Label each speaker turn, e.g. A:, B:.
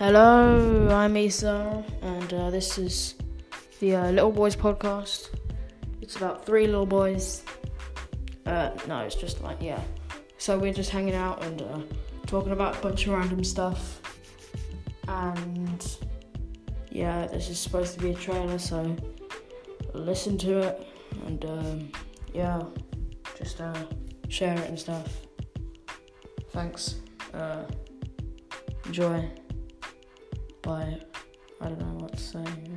A: Hello, I'm Isa, and uh, this is the uh, Little Boys podcast. It's about three little boys. Uh, no, it's just like, yeah. So we're just hanging out and uh, talking about a bunch of random stuff. And yeah, this is supposed to be a trailer, so listen to it and um, yeah, just uh, share it and stuff. Thanks. Uh, enjoy. Bye. I don't know what to say.